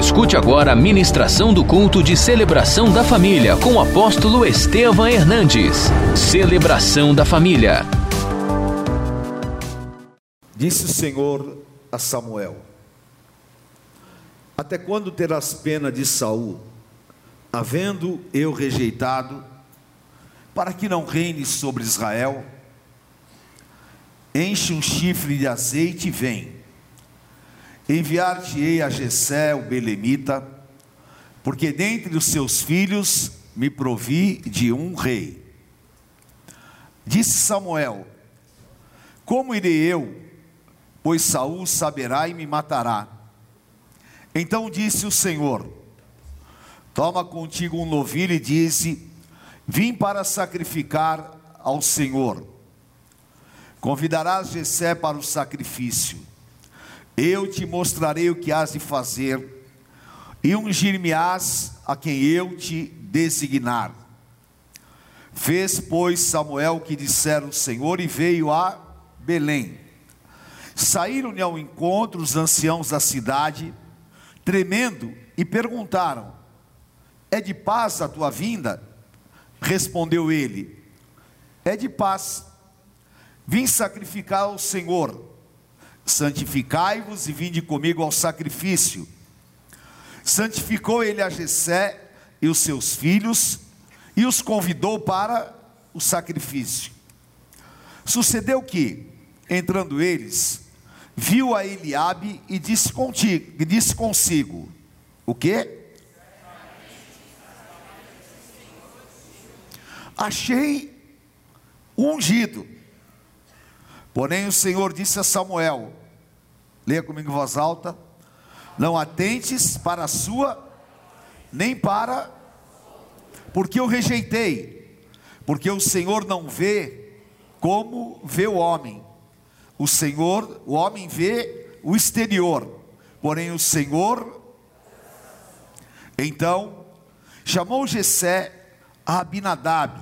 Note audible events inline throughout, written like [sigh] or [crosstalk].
Escute agora a ministração do culto de celebração da família com o apóstolo Estevam Hernandes. Celebração da família. Disse o Senhor a Samuel: Até quando terás pena de Saul, havendo eu rejeitado, para que não reine sobre Israel? Enche um chifre de azeite e vem. Enviar-te-ei a Jessé, o belemita, porque dentre os seus filhos me provi de um rei. Disse Samuel: Como irei eu? Pois Saul saberá e me matará. Então disse o Senhor: Toma contigo um novilho e disse: Vim para sacrificar ao Senhor. Convidarás Jessé para o sacrifício eu te mostrarei o que has de fazer, e ungir-me-ás a quem eu te designar. Fez, pois, Samuel o que dissera o Senhor e veio a Belém. Saíram-lhe ao encontro os anciãos da cidade, tremendo, e perguntaram: É de paz a tua vinda? Respondeu ele: É de paz. Vim sacrificar ao Senhor santificai-vos e vinde comigo ao sacrifício. Santificou ele a Jessé e os seus filhos e os convidou para o sacrifício. Sucedeu que, entrando eles, viu a Eliabe e disse contigo, e disse consigo: O que? Achei ungido. Porém o Senhor disse a Samuel: Leia comigo em voz alta. Não atentes para a sua, nem para, porque eu rejeitei, porque o Senhor não vê como vê o homem. O Senhor, o homem vê o exterior, porém o Senhor. Então chamou Jessé a Abinadab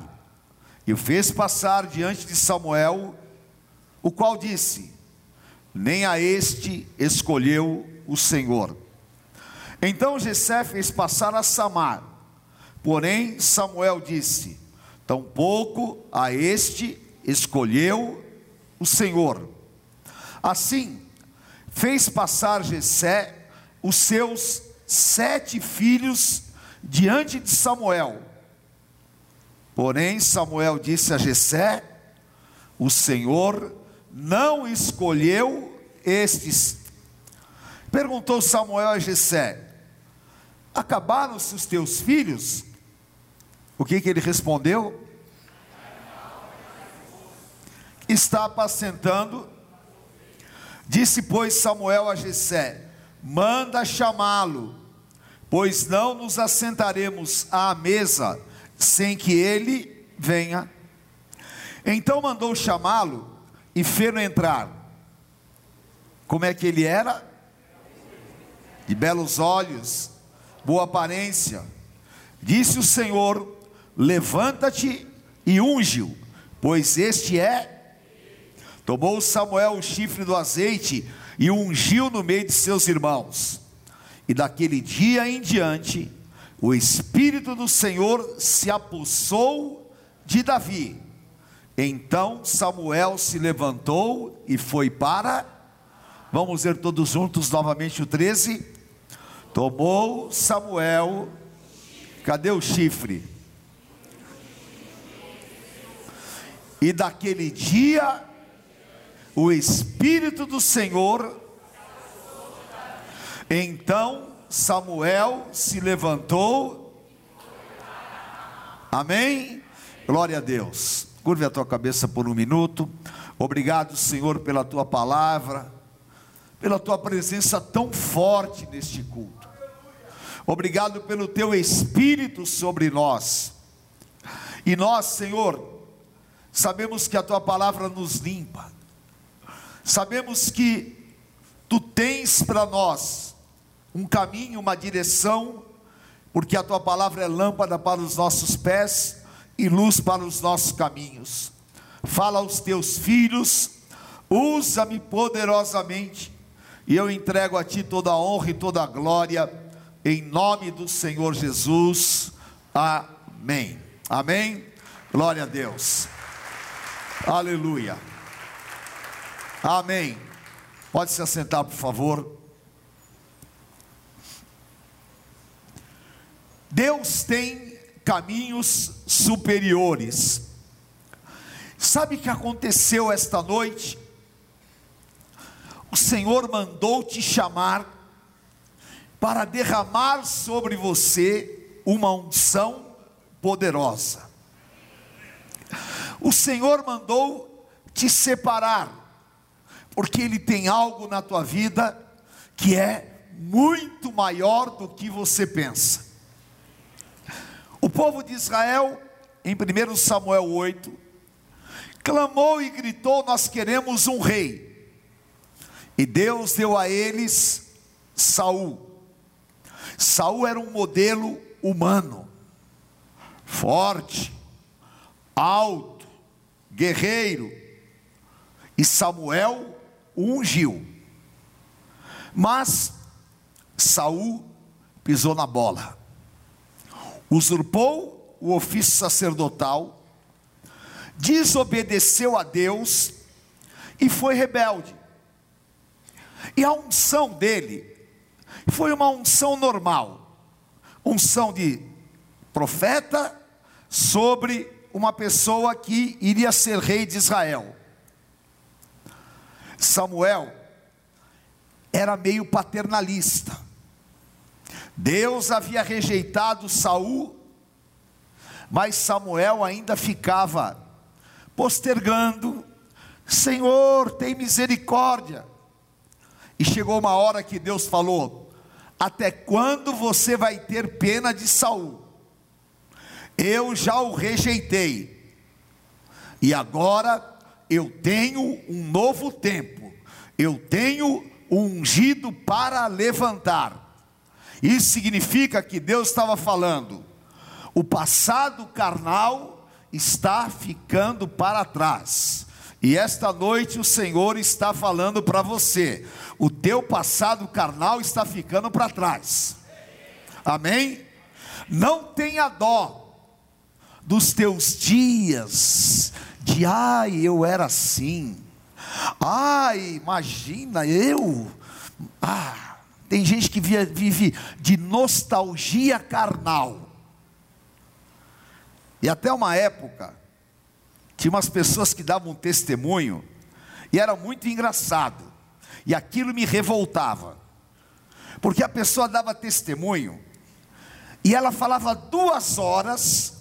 e o fez passar diante de Samuel, o qual disse: nem a este escolheu o Senhor. Então Jessé fez passar a Samar, porém Samuel disse: Tampouco a este escolheu o Senhor. Assim, fez passar Jessé os seus sete filhos diante de Samuel. Porém Samuel disse a Jessé: O Senhor não escolheu estes. Perguntou Samuel a Jessé: Acabaram-se os teus filhos? O que, que ele respondeu? Está apacentando. Disse, pois, Samuel a Jessé: Manda chamá-lo, pois não nos assentaremos à mesa sem que ele venha. Então mandou chamá-lo e fê-lo entrar. Como é que ele era? De belos olhos, boa aparência. Disse o Senhor: Levanta-te e unge-o, pois este é. Tomou Samuel o chifre do azeite e ungiu no meio de seus irmãos. E daquele dia em diante, o Espírito do Senhor se apossou de Davi então Samuel se levantou e foi para. Vamos ver todos juntos novamente o 13. Tomou Samuel. Cadê o chifre? E daquele dia, o Espírito do Senhor. Então Samuel se levantou. Amém? Glória a Deus. Curve a tua cabeça por um minuto. Obrigado, Senhor, pela tua palavra, pela tua presença tão forte neste culto. Obrigado pelo teu espírito sobre nós. E nós, Senhor, sabemos que a tua palavra nos limpa. Sabemos que tu tens para nós um caminho, uma direção, porque a tua palavra é lâmpada para os nossos pés e luz para os nossos caminhos. Fala aos teus filhos, usa-me poderosamente, e eu entrego a ti toda a honra e toda a glória, em nome do Senhor Jesus. Amém. Amém. Glória a Deus. Aleluia. Amém. Pode se assentar, por favor. Deus tem caminhos superiores. Sabe o que aconteceu esta noite? O Senhor mandou te chamar para derramar sobre você uma unção poderosa. O Senhor mandou te separar, porque Ele tem algo na tua vida que é muito maior do que você pensa. O povo de Israel, em 1 Samuel 8, clamou e gritou: Nós queremos um rei. E Deus deu a eles Saul. Saul era um modelo humano, forte, alto, guerreiro. E Samuel ungiu. Mas Saul pisou na bola. Usurpou o ofício sacerdotal, desobedeceu a Deus e foi rebelde. E a unção dele foi uma unção normal, unção de profeta sobre uma pessoa que iria ser rei de Israel. Samuel era meio paternalista. Deus havia rejeitado Saul, mas Samuel ainda ficava postergando. Senhor, tem misericórdia. E chegou uma hora que Deus falou: Até quando você vai ter pena de Saul? Eu já o rejeitei. E agora eu tenho um novo tempo. Eu tenho um ungido para levantar. Isso significa que Deus estava falando: o passado carnal está ficando para trás. E esta noite o Senhor está falando para você: o teu passado carnal está ficando para trás. Amém? Não tenha dó dos teus dias de ai, eu era assim. Ai, imagina eu. Ah, tem gente que vive de nostalgia carnal. E até uma época tinha umas pessoas que davam um testemunho, e era muito engraçado, e aquilo me revoltava, porque a pessoa dava testemunho, e ela falava duas horas,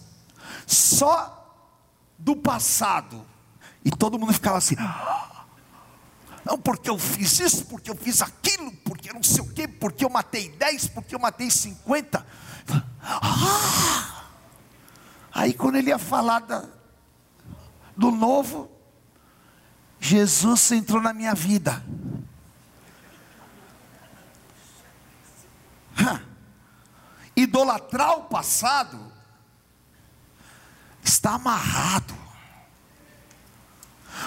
só do passado, e todo mundo ficava assim, não, porque eu fiz isso, porque eu fiz aquilo, porque não sei o quê, porque eu matei 10, porque eu matei 50. Ah! Aí quando ele ia falar da, do novo, Jesus entrou na minha vida. Idolatrar o passado está amarrado.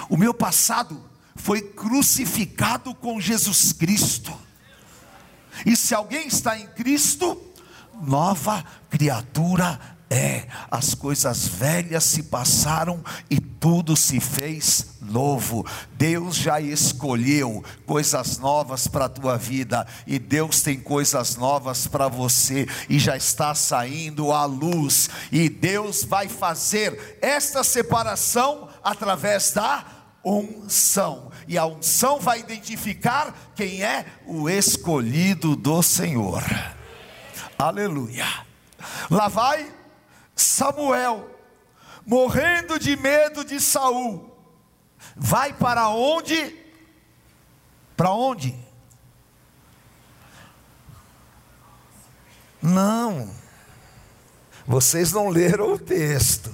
O meu passado foi crucificado com Jesus Cristo. E se alguém está em Cristo, nova criatura é, as coisas velhas se passaram e tudo se fez novo. Deus já escolheu coisas novas para a tua vida e Deus tem coisas novas para você e já está saindo à luz. E Deus vai fazer esta separação através da unção. E a unção vai identificar quem é o escolhido do Senhor. Aleluia. Lá vai Samuel, morrendo de medo de Saul, vai para onde? Para onde? Não, vocês não leram o texto.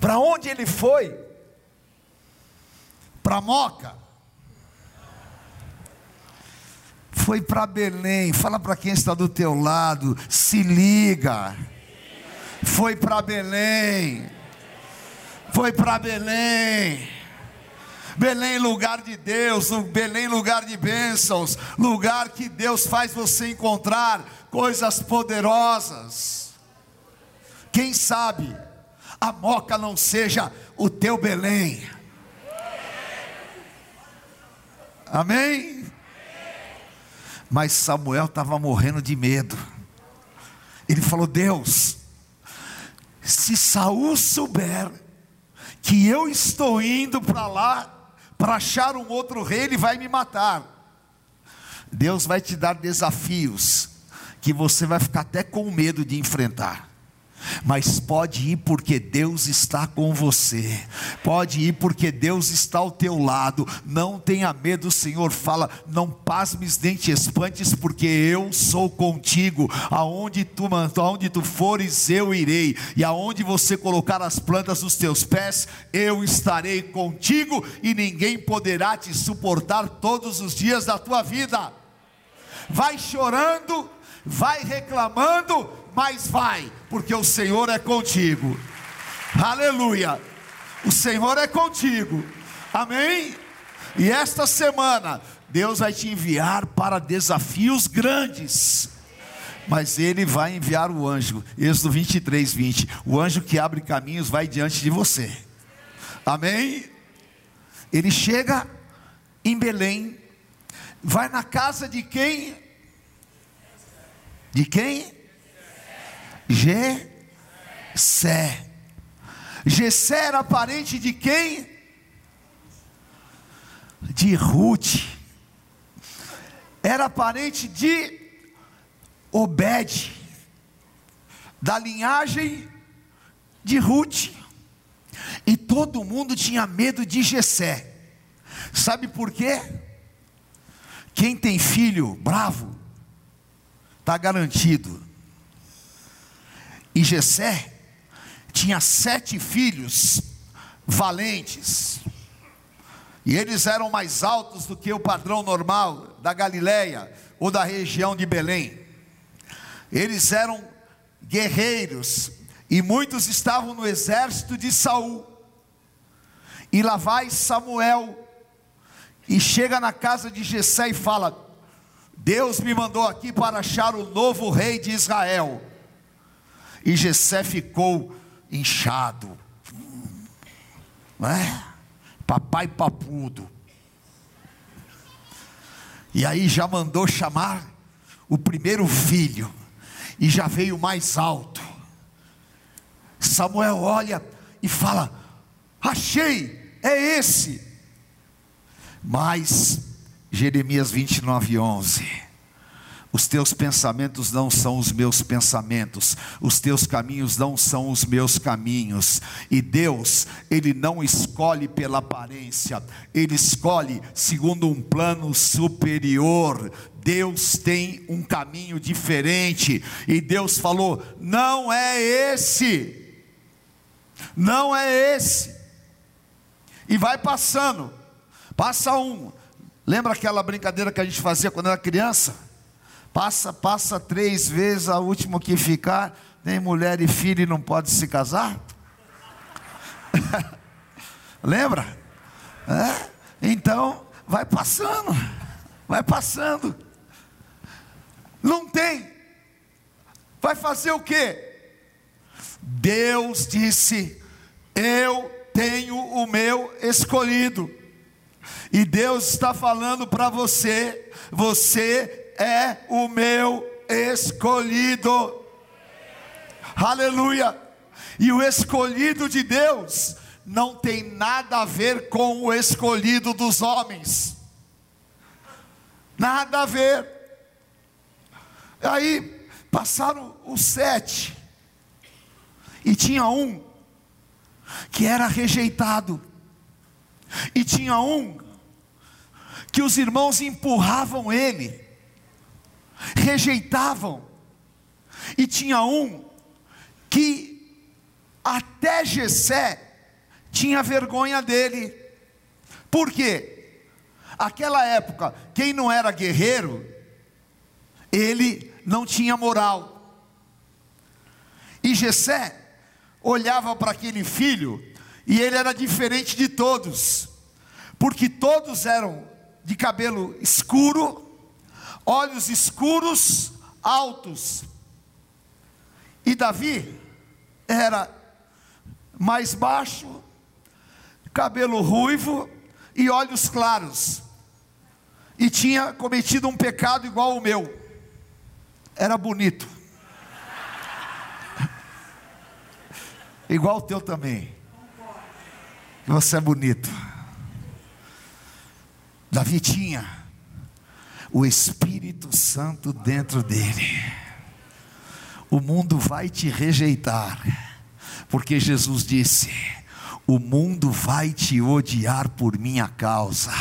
Para onde ele foi? Para Moca. Foi para Belém. Fala para quem está do teu lado, se liga foi para Belém. Foi para Belém. Belém, lugar de Deus, Belém, lugar de bênçãos, lugar que Deus faz você encontrar coisas poderosas. Quem sabe a Moca não seja o teu Belém. Amém? Mas Samuel estava morrendo de medo. Ele falou: Deus, se Saul souber que eu estou indo para lá para achar um outro rei, ele vai me matar. Deus vai te dar desafios que você vai ficar até com medo de enfrentar. Mas pode ir porque Deus está com você. Pode ir porque Deus está ao teu lado. Não tenha medo, o Senhor fala: "Não pasmes nem te espantes, porque eu sou contigo. Aonde tu, aonde tu fores, eu irei. E aonde você colocar as plantas dos teus pés, eu estarei contigo e ninguém poderá te suportar todos os dias da tua vida." Vai chorando, vai reclamando, mas vai, porque o Senhor é contigo. Aleluia. O Senhor é contigo. Amém? E esta semana, Deus vai te enviar para desafios grandes. Mas Ele vai enviar o anjo, Êxodo 23, 20. O anjo que abre caminhos vai diante de você. Amém? Ele chega em Belém, vai na casa de quem? De quem? Gessé. Gessé era parente de quem? De Ruth. Era parente de Obed, da linhagem de Ruth. E todo mundo tinha medo de Gessé. Sabe por quê? Quem tem filho bravo está garantido. E Jessé tinha sete filhos valentes. E eles eram mais altos do que o padrão normal da Galileia ou da região de Belém. Eles eram guerreiros e muitos estavam no exército de Saul. E lá vai Samuel e chega na casa de Jessé e fala: Deus me mandou aqui para achar o novo rei de Israel. E Jessé ficou inchado. Não é? Papai papudo. E aí já mandou chamar o primeiro filho. E já veio mais alto. Samuel olha e fala: Achei, é esse. Mas Jeremias 29, 11 os teus pensamentos não são os meus pensamentos, os teus caminhos não são os meus caminhos. E Deus, Ele não escolhe pela aparência, Ele escolhe segundo um plano superior. Deus tem um caminho diferente, e Deus falou: não é esse, não é esse. E vai passando, passa um. Lembra aquela brincadeira que a gente fazia quando era criança? Passa, passa três vezes, a última que ficar, nem mulher e filho não pode se casar? [laughs] Lembra? É? Então, vai passando, vai passando. Não tem. Vai fazer o quê? Deus disse: Eu tenho o meu escolhido. E Deus está falando para você: você é o meu escolhido. Aleluia. E o escolhido de Deus não tem nada a ver com o escolhido dos homens. Nada a ver. Aí passaram os sete, e tinha um que era rejeitado, e tinha um que os irmãos empurravam ele, rejeitavam. E tinha um que até Jessé tinha vergonha dele. Por quê? Aquela época, quem não era guerreiro, ele não tinha moral. E Jessé olhava para aquele filho e ele era diferente de todos. porque todos eram de cabelo escuro, olhos escuros, altos. E Davi era mais baixo, cabelo ruivo e olhos claros. E tinha cometido um pecado igual o meu. Era bonito. [laughs] Igual o teu também. Você é bonito. Davi tinha o Espírito Santo dentro dele. O mundo vai te rejeitar, porque Jesus disse: O mundo vai te odiar por minha causa.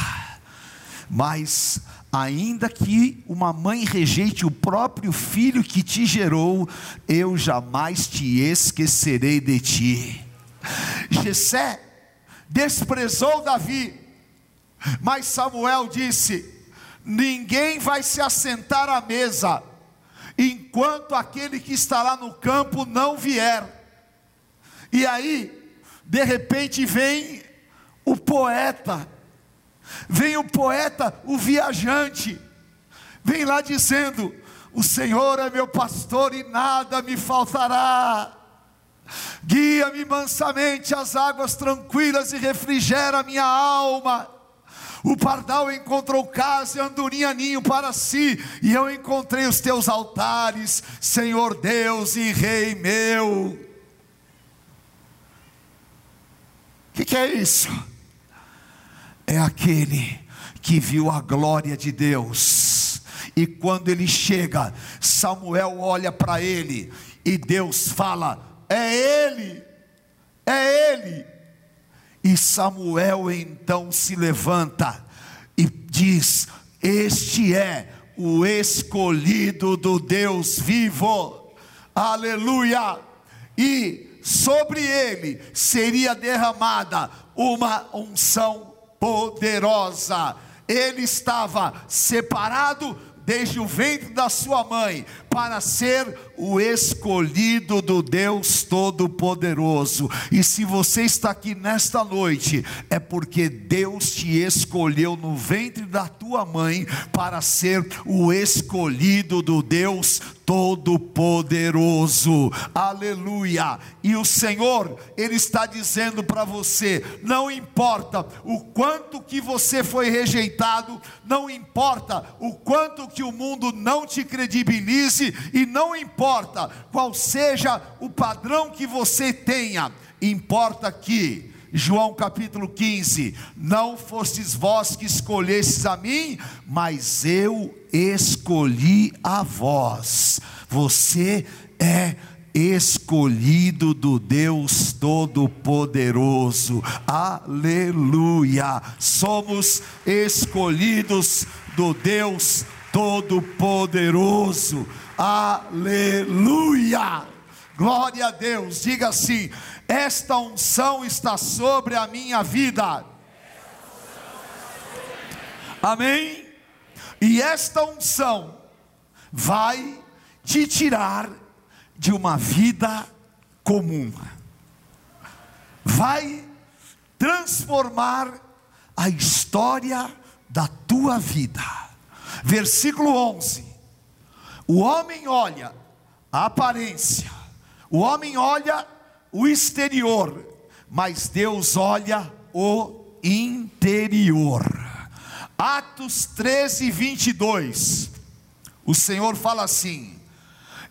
Mas ainda que uma mãe rejeite o próprio filho que te gerou, eu jamais te esquecerei de ti. Jessé desprezou Davi, mas Samuel disse: Ninguém vai se assentar à mesa, enquanto aquele que está lá no campo não vier. E aí, de repente, vem o poeta, vem o poeta, o viajante, vem lá dizendo: O Senhor é meu pastor e nada me faltará. Guia-me mansamente às águas tranquilas e refrigera minha alma. O pardal encontrou casa e andorinha ninho para si, e eu encontrei os teus altares, Senhor Deus e Rei meu. O que, que é isso? É aquele que viu a glória de Deus, e quando ele chega, Samuel olha para ele, e Deus fala: É ele, é ele. E Samuel então se levanta e diz: Este é o escolhido do Deus vivo, aleluia. E sobre ele seria derramada uma unção poderosa. Ele estava separado desde o ventre da sua mãe, para ser o escolhido do Deus Todo-Poderoso. E se você está aqui nesta noite, é porque Deus te escolheu no ventre da tua mãe para ser o escolhido do Deus Todo-Poderoso. Aleluia! E o Senhor, Ele está dizendo para você: não importa o quanto que você foi rejeitado, não importa o quanto que o mundo não te credibilize, e não importa qual seja o padrão que você tenha, importa que João capítulo 15: Não fostes vós que escolhestes a mim, mas eu escolhi a vós. Você é escolhido do Deus Todo-Poderoso, aleluia. Somos escolhidos do Deus Todo-Poderoso, aleluia. Glória a Deus, diga assim: esta unção está sobre a minha vida. Amém? E esta unção vai te tirar de uma vida comum, vai transformar a história da tua vida. Versículo 11: O homem olha a aparência, o homem olha o exterior, mas Deus olha o interior. Atos 13, 22. O Senhor fala assim: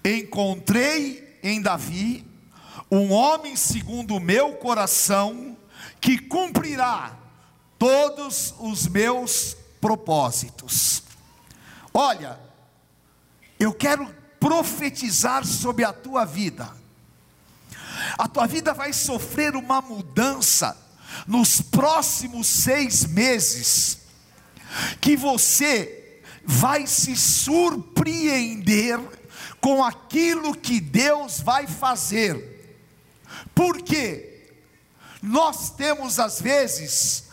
Encontrei em Davi um homem segundo o meu coração, que cumprirá todos os meus propósitos. Olha, eu quero profetizar sobre a tua vida. A tua vida vai sofrer uma mudança nos próximos seis meses, que você vai se surpreender com aquilo que Deus vai fazer. Porque nós temos às vezes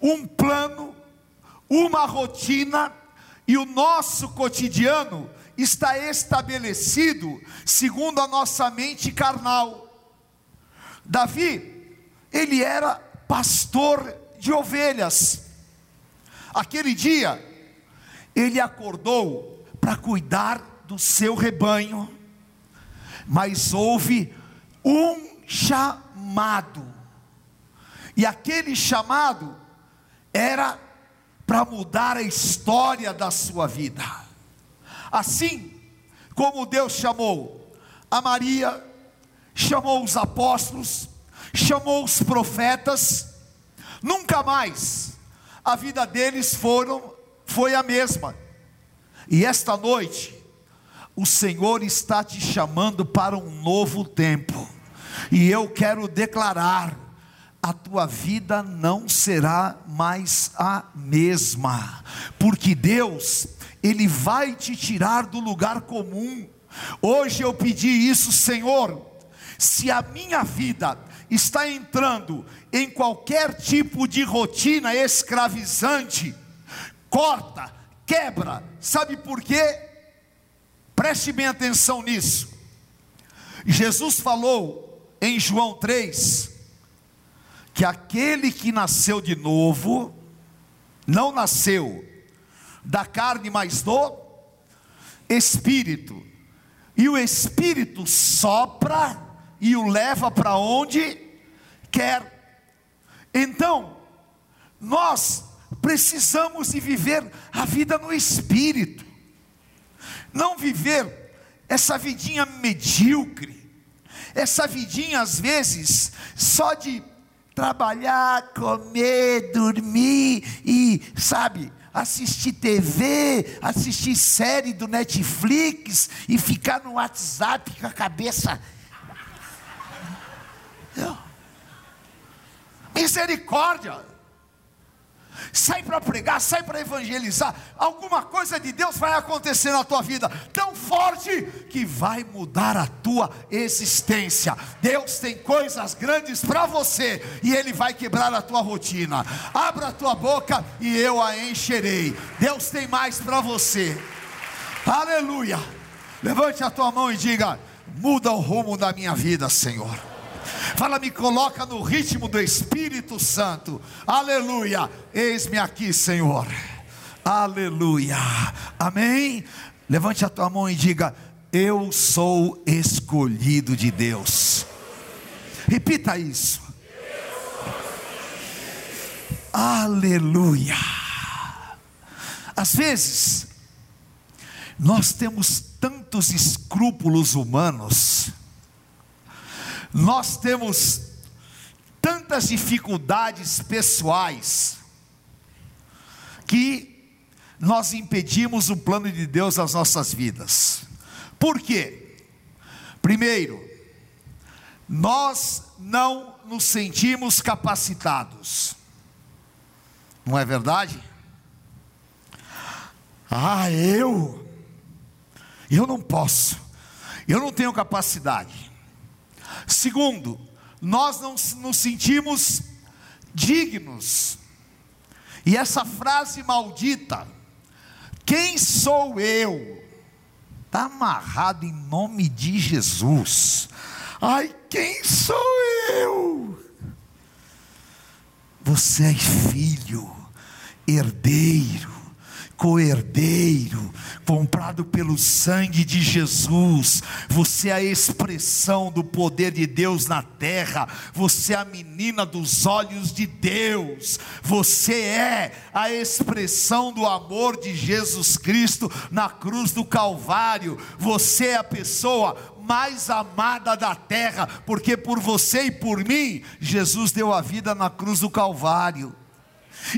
um plano, uma rotina, e o nosso cotidiano está estabelecido segundo a nossa mente carnal. Davi, ele era pastor de ovelhas, aquele dia, ele acordou para cuidar do seu rebanho, mas houve um chamado, e aquele chamado era para mudar a história da sua vida. Assim como Deus chamou a Maria, chamou os apóstolos, chamou os profetas, nunca mais a vida deles foram foi a mesma. E esta noite o Senhor está te chamando para um novo tempo. E eu quero declarar a tua vida não será mais a mesma, porque Deus, Ele vai te tirar do lugar comum. Hoje eu pedi isso, Senhor, se a minha vida está entrando em qualquer tipo de rotina escravizante, corta, quebra, sabe por quê? Preste bem atenção nisso. Jesus falou em João 3 que aquele que nasceu de novo não nasceu da carne, mas do espírito. E o espírito sopra e o leva para onde quer. Então, nós precisamos de viver a vida no espírito. Não viver essa vidinha medíocre, essa vidinha às vezes só de trabalhar, comer, dormir e, sabe, assistir TV, assistir série do Netflix e ficar no WhatsApp com a cabeça. Misericórdia! Sai para pregar, sai para evangelizar, alguma coisa de Deus vai acontecer na tua vida, tão forte que vai mudar a tua existência. Deus tem coisas grandes para você e Ele vai quebrar a tua rotina. Abra a tua boca e eu a encherei. Deus tem mais para você. Aleluia. Levante a tua mão e diga: muda o rumo da minha vida, Senhor. Fala, me coloca no ritmo do Espírito Santo. Aleluia. Eis-me aqui, Senhor. Aleluia. Amém. Levante a tua mão e diga: Eu sou escolhido de Deus. Repita isso. Aleluia. Às vezes, nós temos tantos escrúpulos humanos nós temos tantas dificuldades pessoais que nós impedimos o plano de Deus nas nossas vidas. Por quê? Primeiro, nós não nos sentimos capacitados. Não é verdade? Ah, eu eu não posso. Eu não tenho capacidade. Segundo, nós não nos sentimos dignos. E essa frase maldita, quem sou eu? Está amarrado em nome de Jesus. Ai, quem sou eu? Você é filho, herdeiro, coerdeiro, comprado pelo sangue de Jesus. Você é a expressão do poder de Deus na terra. Você é a menina dos olhos de Deus. Você é a expressão do amor de Jesus Cristo na cruz do Calvário. Você é a pessoa mais amada da terra, porque por você e por mim, Jesus deu a vida na cruz do Calvário.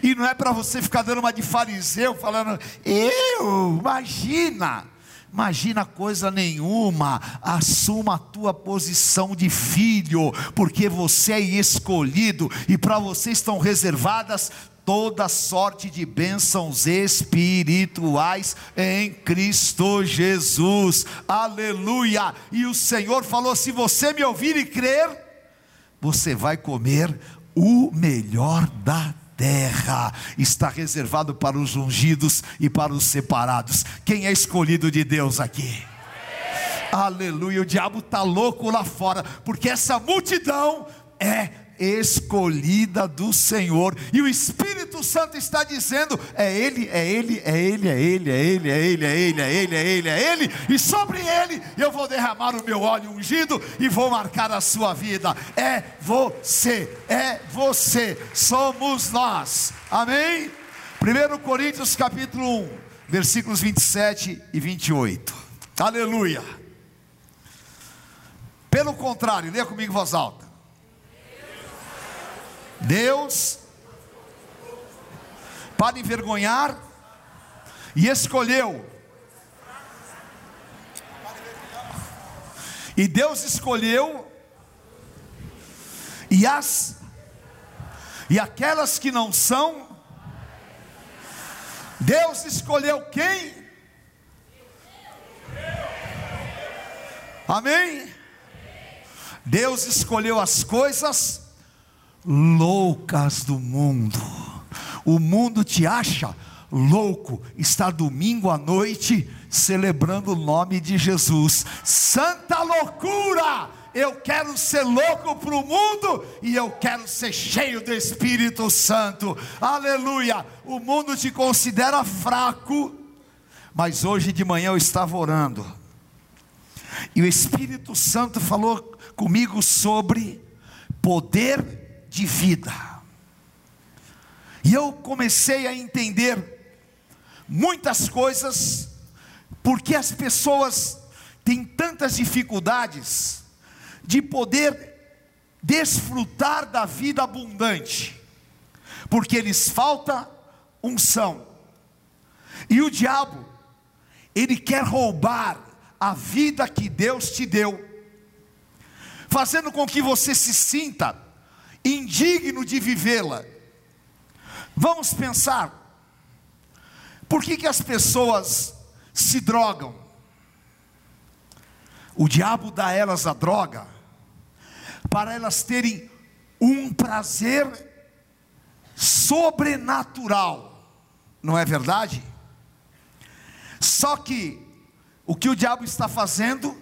E não é para você ficar dando uma de fariseu, falando, eu, imagina. Imagina coisa nenhuma, assuma a tua posição de filho, porque você é escolhido e para você estão reservadas toda sorte de bênçãos espirituais em Cristo Jesus. Aleluia! E o Senhor falou: se você me ouvir e crer, você vai comer o melhor da terra está reservado para os ungidos e para os separados. Quem é escolhido de Deus aqui? Aleluia, o diabo está louco lá fora, porque essa multidão é escolhida do Senhor, e o Espírito Santo está dizendo: é Ele, é Ele, é Ele, é Ele, é Ele, é Ele, é Ele, é Ele, é Ele, é Ele, e sobre Ele eu vou derramar o meu óleo ungido e vou marcar a sua vida. É você, é você, somos nós. Amém? 1 Coríntios capítulo 1, versículos 27 e 28. Aleluia. Pelo contrário, leia comigo voz alta. Deus para envergonhar e escolheu. E Deus escolheu e as e aquelas que não são Deus escolheu quem? Amém? Deus escolheu as coisas loucas do mundo. O mundo te acha louco, está domingo à noite celebrando o nome de Jesus. Santa loucura! Eu quero ser louco para o mundo e eu quero ser cheio do Espírito Santo. Aleluia! O mundo te considera fraco, mas hoje de manhã eu estava orando e o Espírito Santo falou comigo sobre poder de vida. E eu comecei a entender muitas coisas, porque as pessoas têm tantas dificuldades de poder desfrutar da vida abundante, porque lhes falta unção. E o diabo, ele quer roubar a vida que Deus te deu fazendo com que você se sinta indigno de vivê-la. Vamos pensar, por que, que as pessoas se drogam? O diabo dá a elas a droga, para elas terem um prazer sobrenatural, não é verdade? Só que o que o diabo está fazendo,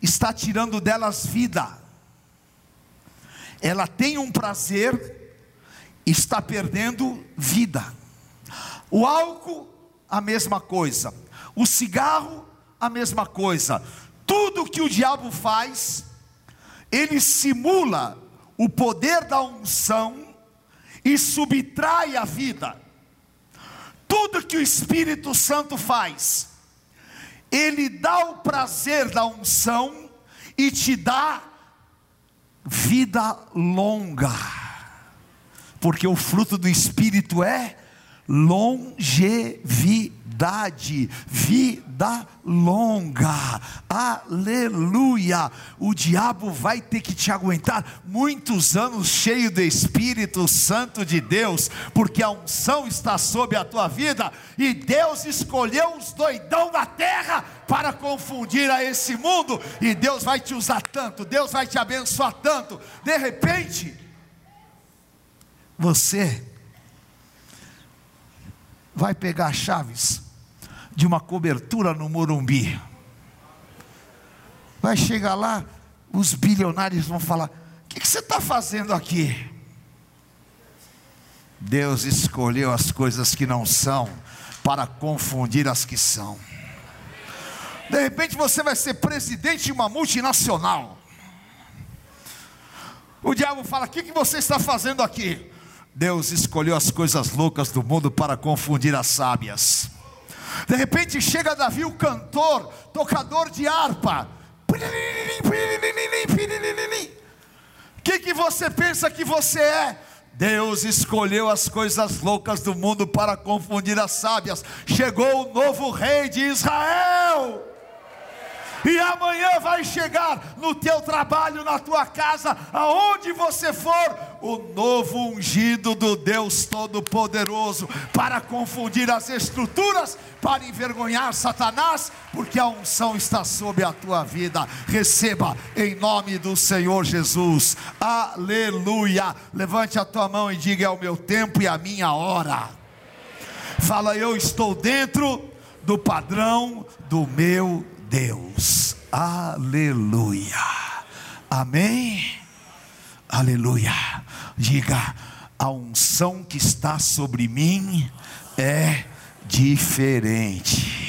está tirando delas vida ela tem um prazer, está perdendo vida. O álcool, a mesma coisa. O cigarro, a mesma coisa. Tudo que o diabo faz, ele simula o poder da unção e subtrai a vida. Tudo que o Espírito Santo faz, ele dá o prazer da unção e te dá vida longa, porque o fruto do Espírito é longevidade, vida longa, aleluia. O diabo vai ter que te aguentar muitos anos cheio do Espírito Santo de Deus, porque a unção está sobre a tua vida e Deus escolheu os doidão da terra para confundir a esse mundo, e Deus vai te usar tanto, Deus vai te abençoar tanto. De repente, você vai pegar chaves de uma cobertura no Morumbi. Vai chegar lá, os bilionários vão falar: O que, que você está fazendo aqui? Deus escolheu as coisas que não são para confundir as que são. De repente você vai ser presidente de uma multinacional. O diabo fala: O que, que você está fazendo aqui? Deus escolheu as coisas loucas do mundo para confundir as sábias. De repente chega Davi, o cantor, tocador de harpa. O que, que você pensa que você é? Deus escolheu as coisas loucas do mundo para confundir as sábias. Chegou o novo rei de Israel e amanhã vai chegar no teu trabalho, na tua casa, aonde você for, o novo ungido do Deus Todo-Poderoso para confundir as estruturas, para envergonhar Satanás, porque a unção está sobre a tua vida. Receba em nome do Senhor Jesus. Aleluia. Levante a tua mão e diga: é o meu tempo e a minha hora. Fala, eu estou dentro do padrão do meu Deus. Aleluia. Amém. Aleluia. Diga a unção que está sobre mim é diferente.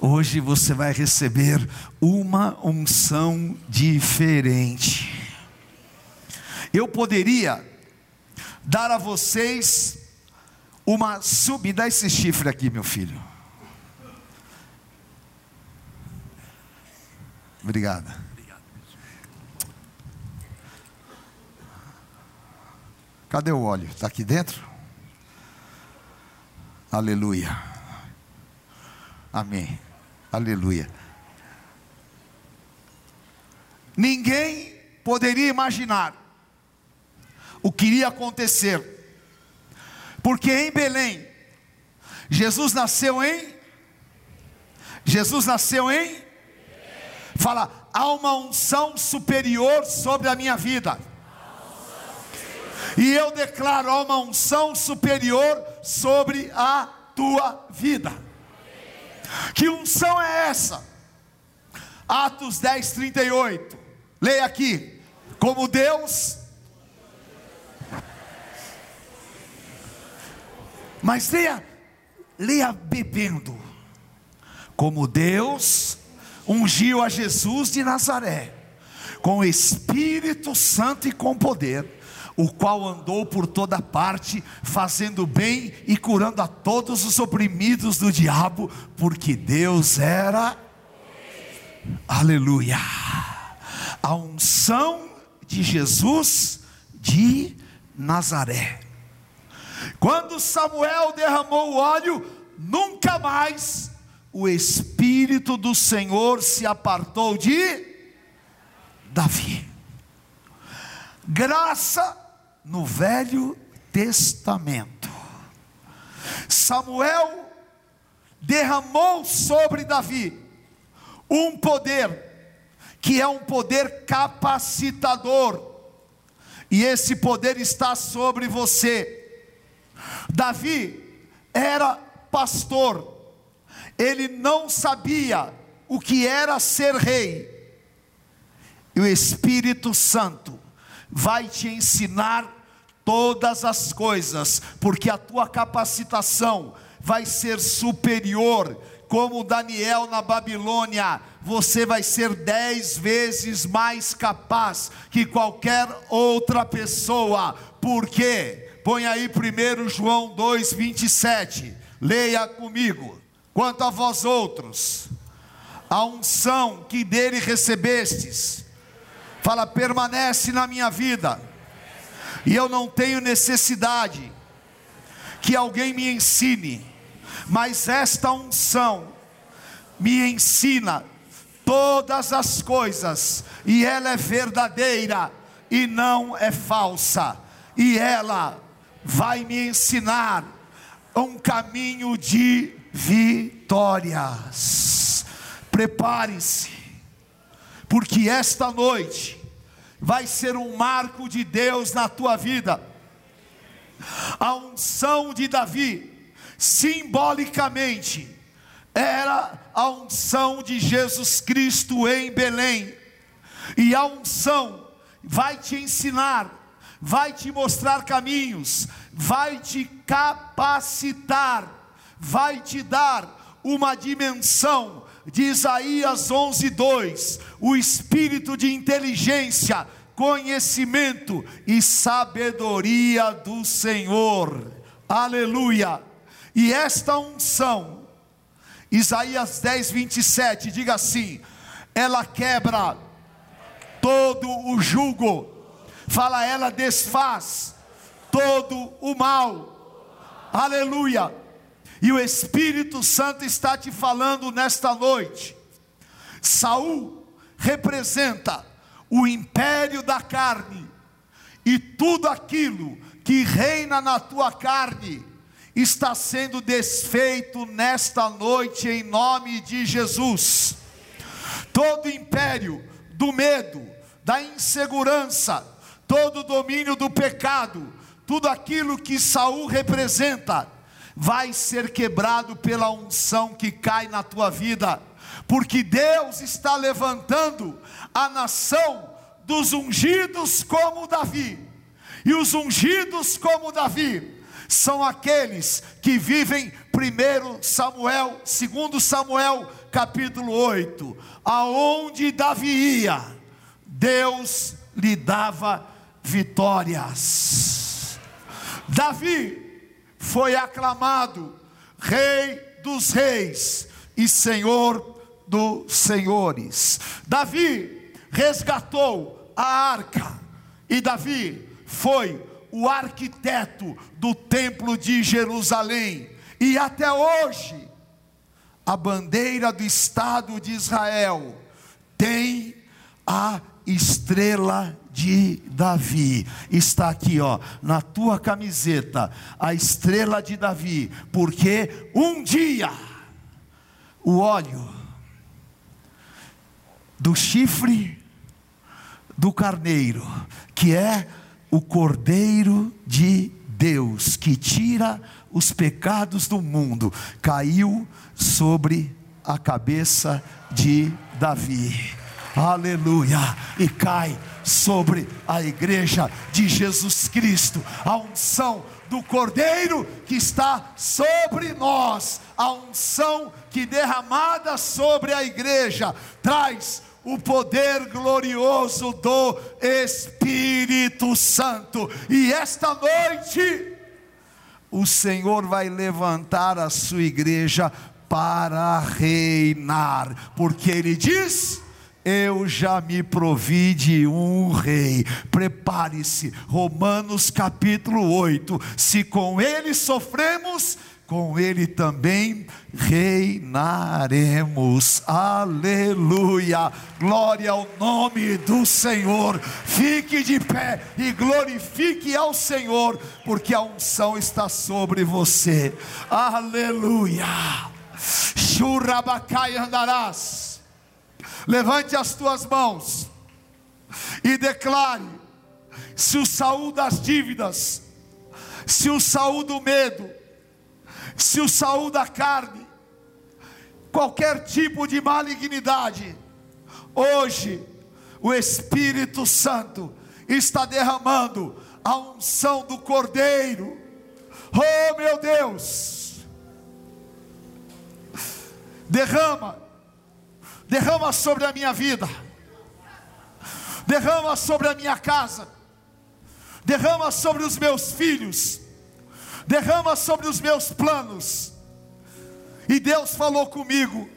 Hoje você vai receber uma unção diferente. Eu poderia dar a vocês uma sub, dá esse chifre aqui, meu filho. Obrigada. Cadê o óleo? Está aqui dentro? Aleluia. Amém. Aleluia. Ninguém poderia imaginar o que iria acontecer, porque em Belém, Jesus nasceu em. Jesus nasceu em. Fala, há uma unção superior sobre a minha vida. E eu declaro há uma unção superior sobre a tua vida. Que unção é essa? Atos 10, 38. Leia aqui. Como Deus. Mas leia, leia bebendo. Como Deus ungiu a Jesus de Nazaré, com Espírito Santo e com poder o qual andou por toda parte, fazendo bem e curando a todos os oprimidos do diabo, porque Deus era. Aleluia! A unção de Jesus de Nazaré. Quando Samuel derramou o óleo, nunca mais o Espírito do Senhor se apartou de Davi. Graça no Velho Testamento. Samuel derramou sobre Davi um poder, que é um poder capacitador, e esse poder está sobre você. Davi era pastor, ele não sabia o que era ser rei, e o Espírito Santo vai te ensinar todas as coisas, porque a tua capacitação vai ser superior. Como Daniel na Babilônia, você vai ser dez vezes mais capaz que qualquer outra pessoa. Por quê? Põe aí primeiro João 2:27. Leia comigo. Quanto a vós outros, a unção que dele recebestes, fala permanece na minha vida e eu não tenho necessidade que alguém me ensine, mas esta unção me ensina todas as coisas, e ela é verdadeira e não é falsa, e ela vai me ensinar um caminho de vitórias. Prepare-se, porque esta noite vai ser um marco de Deus na tua vida. A unção de Davi, simbolicamente, era a unção de Jesus Cristo em Belém, e a unção vai te ensinar, vai te mostrar caminhos, vai te capacitar, vai te dar uma dimensão de Isaías 11:2, o espírito de inteligência, conhecimento e sabedoria do Senhor. Aleluia. E esta unção, Isaías 10, 27, diga assim: ela quebra todo o jugo, fala, ela desfaz todo o mal. Aleluia e o Espírito Santo está te falando nesta noite. Saul representa o império da carne e tudo aquilo que reina na tua carne está sendo desfeito nesta noite em nome de Jesus. Todo império do medo, da insegurança, todo domínio do pecado, tudo aquilo que Saul representa, vai ser quebrado pela unção que cai na tua vida, porque Deus está levantando a nação dos ungidos como Davi. E os ungidos como Davi são aqueles que vivem 1 Samuel, 2 Samuel, capítulo 8, aonde Davi ia, Deus lhe dava vitórias. Davi foi aclamado Rei dos Reis e Senhor dos Senhores. Davi resgatou a arca e Davi foi o arquiteto do templo de Jerusalém. E até hoje, a bandeira do Estado de Israel tem a estrela de Davi. Está aqui, ó, na tua camiseta, a estrela de Davi, porque um dia o óleo do chifre do carneiro, que é o Cordeiro de Deus, que tira os pecados do mundo, caiu sobre a cabeça de Davi. Aleluia! E cai sobre a igreja de Jesus Cristo, a unção do Cordeiro que está sobre nós, a unção que derramada sobre a igreja traz o poder glorioso do Espírito Santo. E esta noite, o Senhor vai levantar a sua igreja para reinar, porque Ele diz eu já me provi de um rei. Prepare-se, Romanos capítulo 8. Se com ele sofremos, com ele também reinaremos. Aleluia! Glória ao nome do Senhor. Fique de pé e glorifique ao Senhor, porque a unção está sobre você. Aleluia! Churabacai andarás Levante as tuas mãos e declare: se o Saul das dívidas, se o Saul do medo, se o Saul da carne, qualquer tipo de malignidade, hoje o Espírito Santo está derramando a unção do Cordeiro. Oh meu Deus! Derrama derrama sobre a minha vida, derrama sobre a minha casa, derrama sobre os meus filhos, derrama sobre os meus planos. E Deus falou comigo: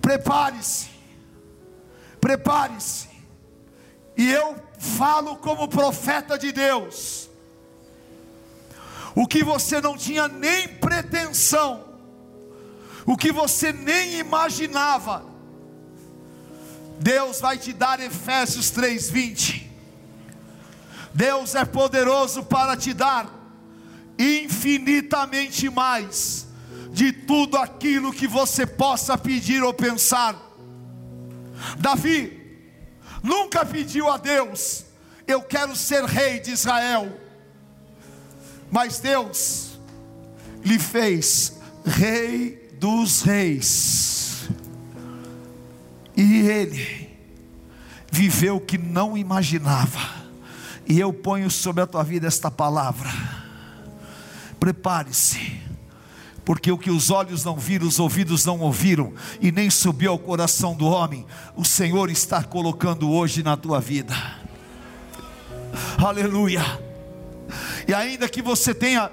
prepare-se, prepare-se. E eu falo como profeta de Deus. O que você não tinha nem pretensão, o que você nem imaginava, Deus vai te dar Efésios 3:20. Deus é poderoso para te dar infinitamente mais de tudo aquilo que você possa pedir ou pensar. Davi nunca pediu a Deus: "Eu quero ser rei de Israel". Mas Deus lhe fez rei dos reis e ele viveu o que não imaginava. E eu ponho sobre a tua vida esta palavra. Prepare-se, porque o que os olhos não viram, os ouvidos não ouviram, e nem subiu ao coração do homem, o Senhor está colocando hoje na tua vida. Aleluia. E ainda que você tenha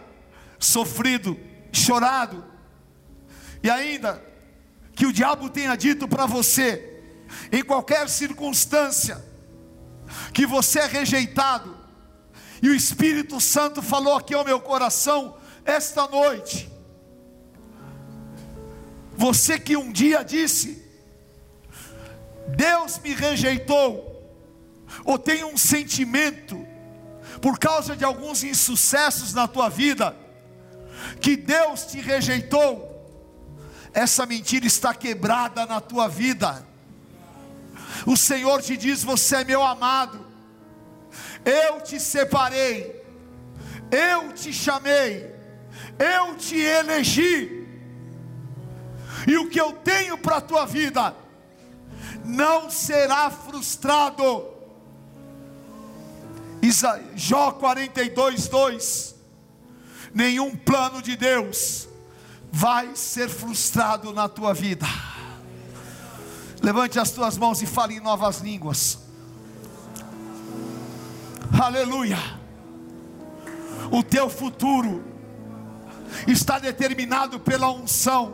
sofrido, chorado, e ainda que o diabo tenha dito para você, em qualquer circunstância, que você é rejeitado, e o Espírito Santo falou aqui ao meu coração esta noite. Você que um dia disse, Deus me rejeitou, ou tem um sentimento, por causa de alguns insucessos na tua vida, que Deus te rejeitou, essa mentira está quebrada na tua vida. O Senhor te diz: Você é meu amado, eu te separei, eu te chamei, eu te elegi, e o que eu tenho para a tua vida não será frustrado. Jó 42, 2: Nenhum plano de Deus vai ser frustrado na tua vida. Levante as tuas mãos e fale em novas línguas. Aleluia. O teu futuro está determinado pela unção.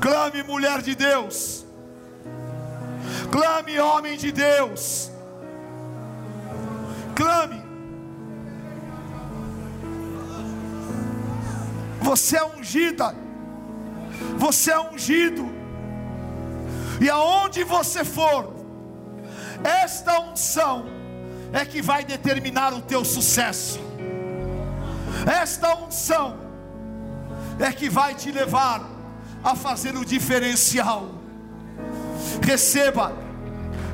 Clame, mulher de Deus. Clame, homem de Deus. Clame. Você é ungida. Você é ungido. E aonde você for, esta unção é que vai determinar o teu sucesso. Esta unção é que vai te levar a fazer o diferencial. Receba,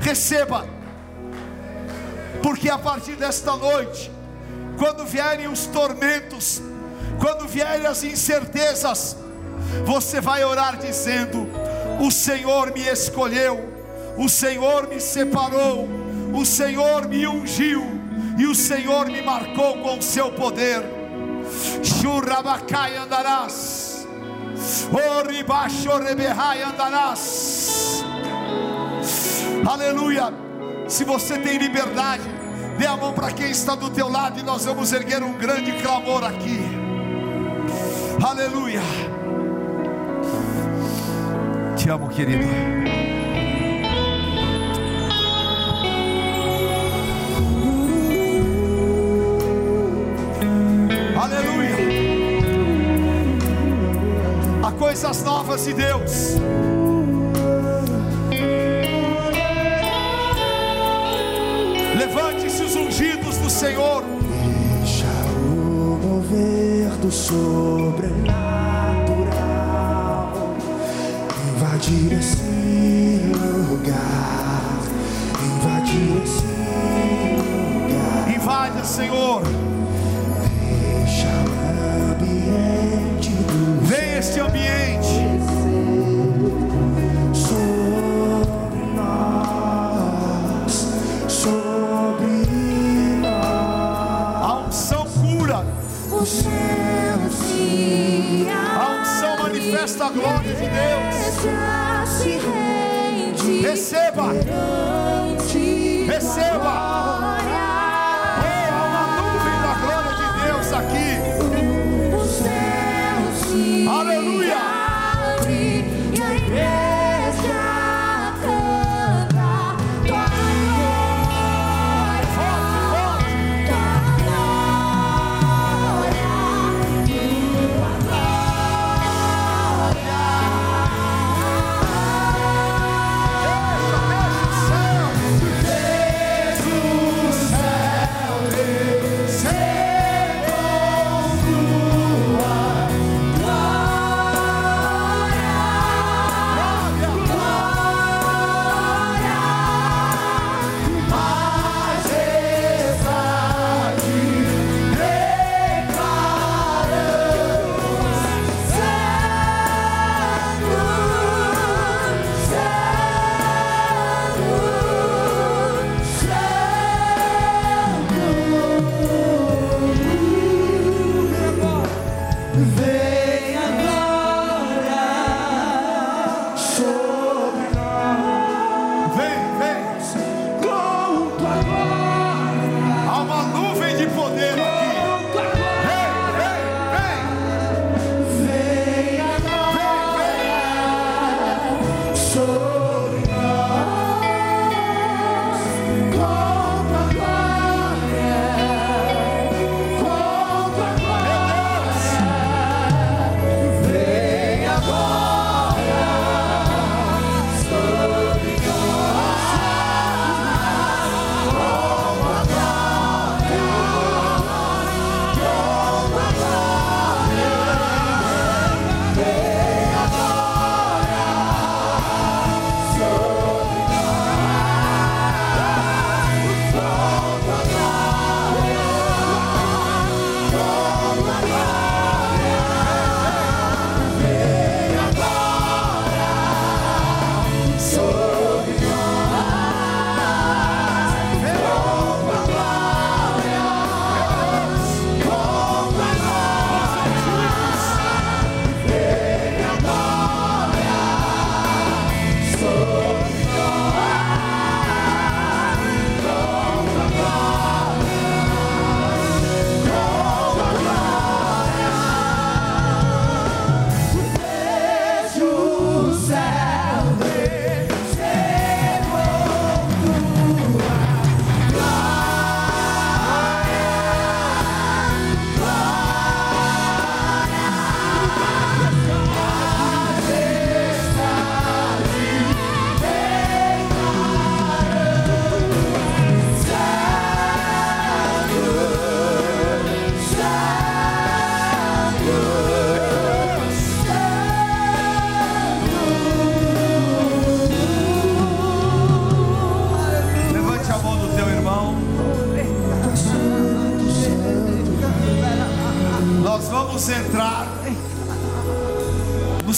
receba, porque a partir desta noite, quando vierem os tormentos, quando vierem as incertezas, você vai orar dizendo: O Senhor me escolheu, o Senhor me separou, o Senhor me ungiu e o Senhor me marcou com o seu poder. Churrabacai andarás. Oribaixo andarás. Aleluia. Se você tem liberdade, dê a mão para quem está do teu lado e nós vamos erguer um grande clamor aqui. Aleluia. Te amo, querido. Aleluia. Há coisas novas de Deus. Levante-se os ungidos do Senhor. Deixa o mover do sobrenatural Jesus.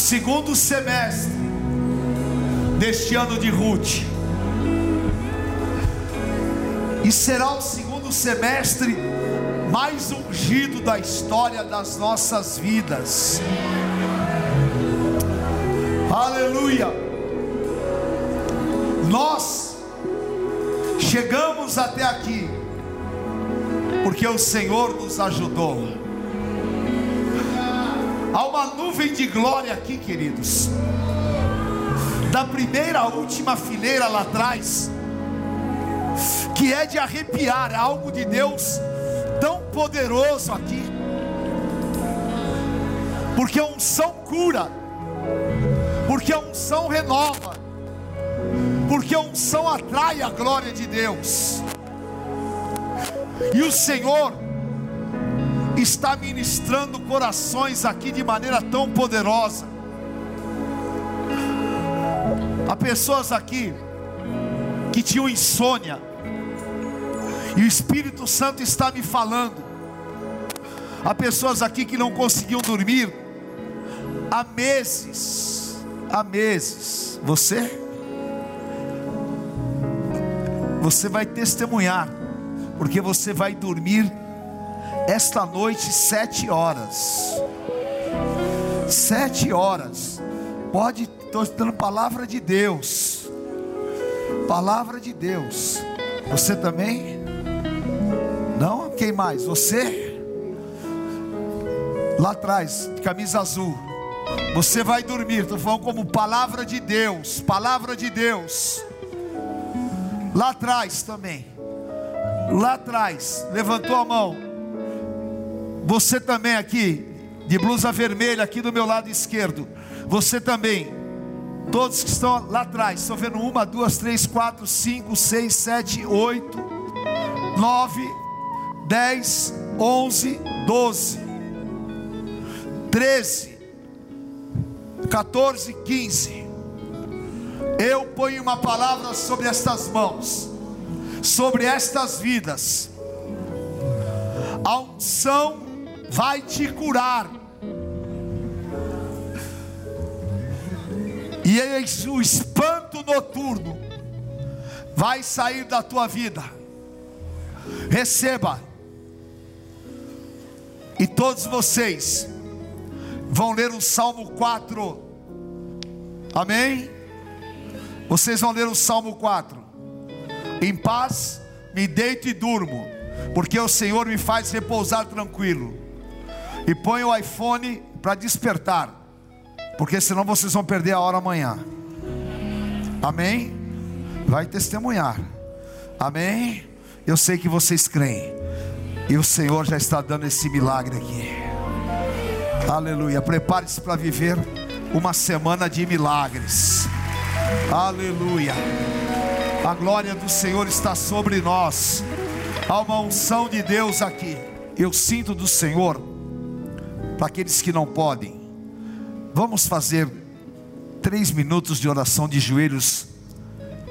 Segundo semestre deste ano de Ruth. E será o segundo semestre mais ungido da história das nossas vidas. Aleluia! Nós chegamos até aqui porque o Senhor nos ajudou. Nuvem de glória aqui, queridos. Da primeira à última fileira lá atrás, que é de arrepiar, algo de Deus tão poderoso aqui. Porque a unção cura, porque a unção renova, porque a unção atrai a glória de Deus. E o Senhor está ministrando corações aqui de maneira tão poderosa. Há pessoas aqui que tinham insônia, e o Espírito Santo está me falando. Há pessoas aqui que não conseguiam dormir há meses, há meses. Você? Você vai testemunhar, porque você vai dormir esta noite sete horas. Sete horas. Pode, estou dando palavra de Deus. Palavra de Deus. Você também? Não? Quem mais? Você? Lá atrás, camisa azul. Você vai dormir. Estou falando como palavra de Deus. Palavra de Deus. Lá atrás também. Lá atrás. Levantou a mão. Você também aqui, de blusa vermelha, aqui do meu lado esquerdo. Você também. Todos que estão lá atrás. Estou vendo uma, duas, três, quatro, cinco, seis, sete, oito, nove, dez, onze, doze, treze, 14, 15. Eu ponho uma palavra sobre estas mãos, sobre estas vidas. A unção vai te curar. E o espanto noturno vai sair da tua vida. Receba. E todos vocês vão ler o Salmo 4. Amém? Vocês vão ler o Salmo 4. Em paz me deito e durmo, porque o Senhor me faz repousar tranquilo. E põe o iPhone para despertar, porque senão vocês vão perder a hora amanhã. Amém? Vai testemunhar. Amém? Eu sei que vocês creem. E o Senhor já está dando esse milagre aqui. Aleluia. Prepare-se para viver uma semana de milagres. Aleluia. A glória do Senhor está sobre nós. Há uma unção de Deus aqui. Eu sinto do Senhor. Para aqueles que não podem, vamos fazer três minutos de oração de joelhos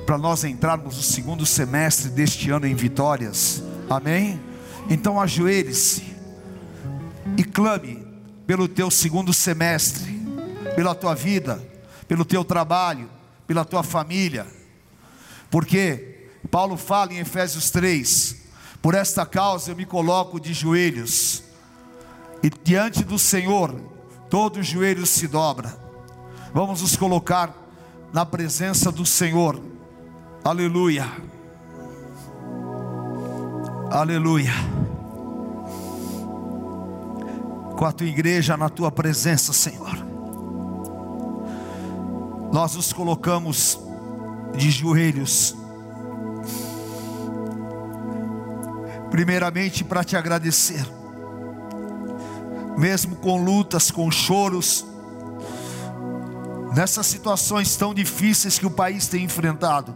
para nós entrarmos no segundo semestre deste ano em vitórias. Amém? Então ajoelhe-se e clame pelo teu segundo semestre, pela tua vida, pelo teu trabalho, pela tua família. Porque Paulo fala em Efésios 3: Por esta causa eu me coloco de joelhos, e diante do Senhor todo joelho se dobra. Vamos nos colocar na presença do Senhor. Aleluia. Aleluia. Com a tua igreja na tua presença, Senhor. Nós nos colocamos de joelhos. Primeiramente para te agradecer. Mesmo com lutas, com choros, nessas situações tão difíceis que o país tem enfrentado.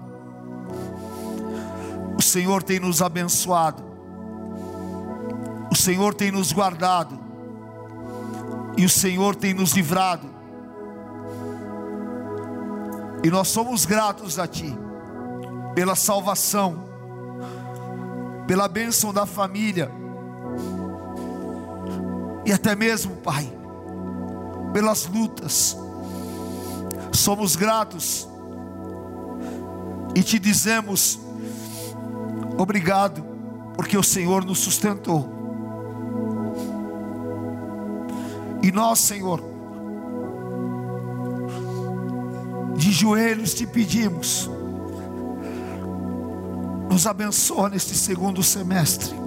O Senhor tem nos abençoado. O Senhor tem nos guardado. E o Senhor tem nos livrado. E nós somos gratos a Ti pela salvação, pela bênção da família. E até mesmo, Pai, pelas lutas. Somos gratos e te dizemos obrigado, porque o Senhor nos sustentou. E nós, Senhor, de joelhos te pedimos, nos abençoa neste segundo semestre.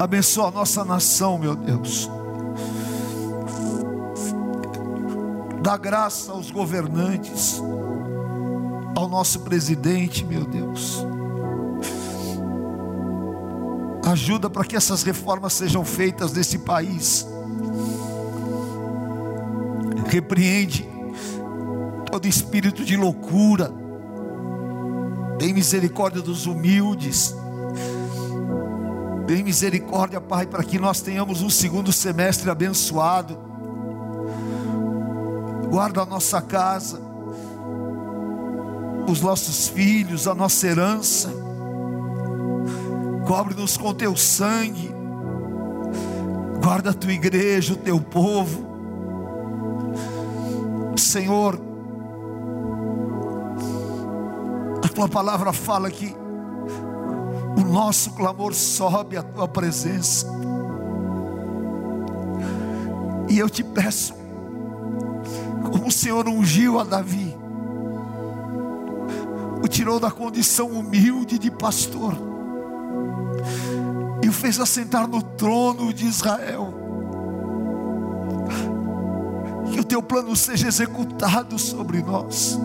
Abençoa a nossa nação, meu Deus. Dá graça aos governantes, ao nosso presidente, meu Deus. Ajuda para que essas reformas sejam feitas nesse país. Repreende todo espírito de loucura. Tem misericórdia dos humildes. Tem misericórdia, Pai, para que nós tenhamos um segundo semestre abençoado. Guarda a nossa casa, os nossos filhos, a nossa herança. Cobre-nos com teu sangue. Guarda a tua igreja, o teu povo. Senhor, a tua palavra fala que nosso clamor sobe à tua presença. E eu te peço, como o Senhor ungiu a Davi, o tirou da condição humilde de pastor, e o fez assentar no trono de Israel. Que o teu plano seja executado sobre nós.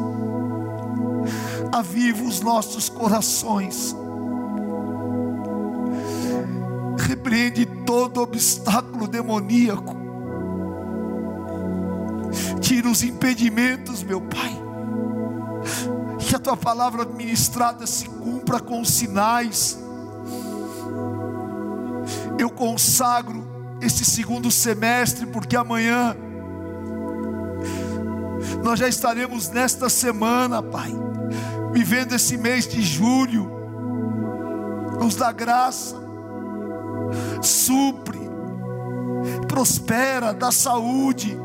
Aviva os nossos corações. Repreende todo obstáculo demoníaco. Tira os impedimentos, meu Pai. Que a tua palavra ministrada se cumpra com sinais. Eu consagro este segundo semestre, porque amanhã nós já estaremos nesta semana, Pai, vivendo esse mês de julho. Nos dá graça, supre, prospera, dá saúde,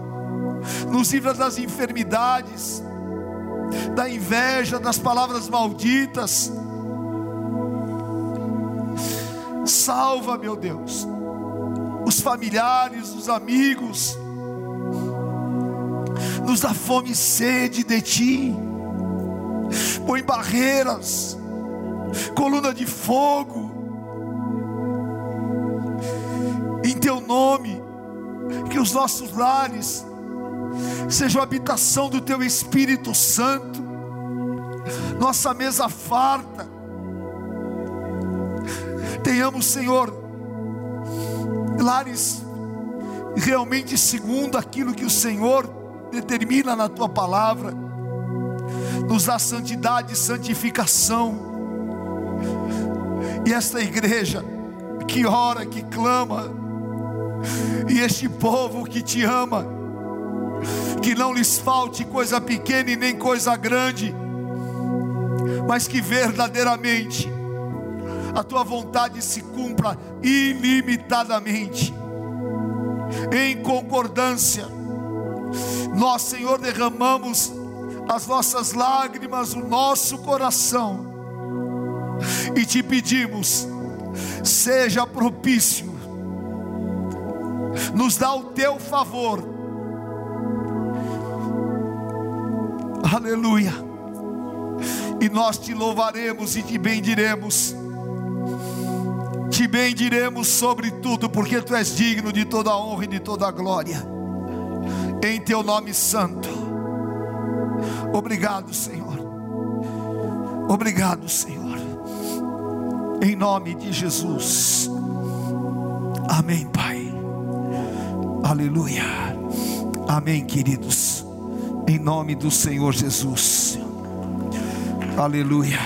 nos livra das enfermidades, da inveja, das palavras malditas. Salva, meu Deus, os familiares, os amigos, nos dá fome e sede de Ti, põe barreiras, coluna de fogo, Teu nome, que os nossos lares sejam habitação do Teu Espírito Santo, nossa mesa farta, tenhamos, Senhor, lares realmente segundo aquilo que o Senhor determina na tua palavra, nos dá santidade e santificação, e esta igreja que ora, que clama, e este povo que te ama, que não lhes falte coisa pequena e nem coisa grande, mas que verdadeiramente a tua vontade se cumpra ilimitadamente, em concordância. Nós, Senhor, derramamos as nossas lágrimas, o nosso coração, e te pedimos, seja propício, nos dá o teu favor, aleluia, e nós te louvaremos e te bendiremos te bendiremos sobre tudo, porque tu és digno de toda a honra e de toda a glória, em teu nome santo. Obrigado, Senhor. Obrigado, Senhor. Em nome de Jesus. Amém, Pai. Aleluia. Amém, queridos. Em nome do Senhor Jesus. Aleluia.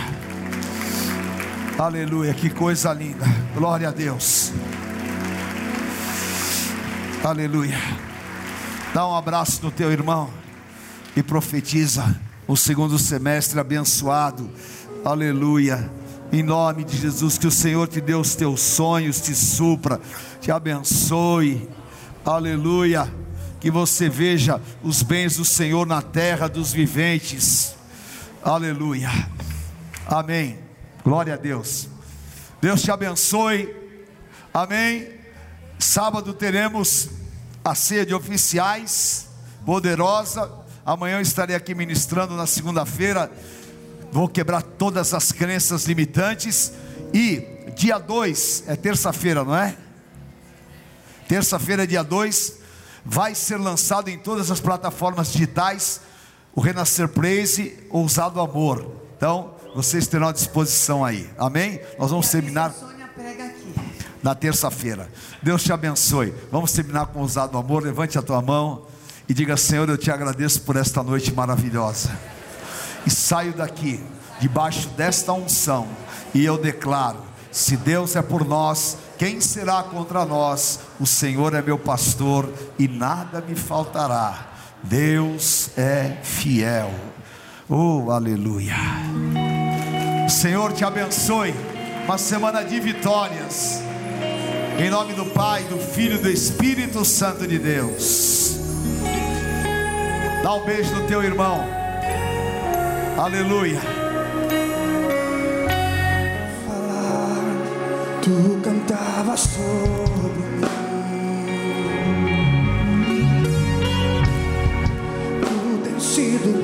Aleluia, que coisa linda. Glória a Deus. Aleluia. Dá um abraço no teu irmão e profetiza o segundo semestre abençoado. Aleluia. Em nome de Jesus, que o Senhor te dê os teus sonhos, te supra, te abençoe. Aleluia. Que você veja os bens do Senhor na terra dos viventes. Aleluia. Amém. Glória a Deus. Deus te abençoe. Amém. Sábado teremos a ceia de oficiais, poderosa. Amanhã eu estarei aqui ministrando na segunda-feira. Vou quebrar todas as crenças limitantes. E dia 2, é terça-feira, não é? Terça-feira, dia 2, vai ser lançado em todas as plataformas digitais o Renascer Praise Ousado Amor. Então, vocês terão à disposição aí. Amém? Nós vamos terminar na terça-feira. Deus te abençoe. Vamos terminar com ousado amor. Levante a tua mão e diga: Senhor, eu te agradeço por esta noite maravilhosa. E saio daqui, debaixo desta unção, e eu declaro: se Deus é por nós, quem será contra nós? O Senhor é meu pastor e nada me faltará. Deus é fiel. Oh, aleluia. O Senhor te abençoe. Uma semana de vitórias. Em nome do Pai, do Filho e do Espírito Santo de Deus. Dá um beijo no teu irmão. Aleluia. Tu cantavas sobre mim. Tu tens sido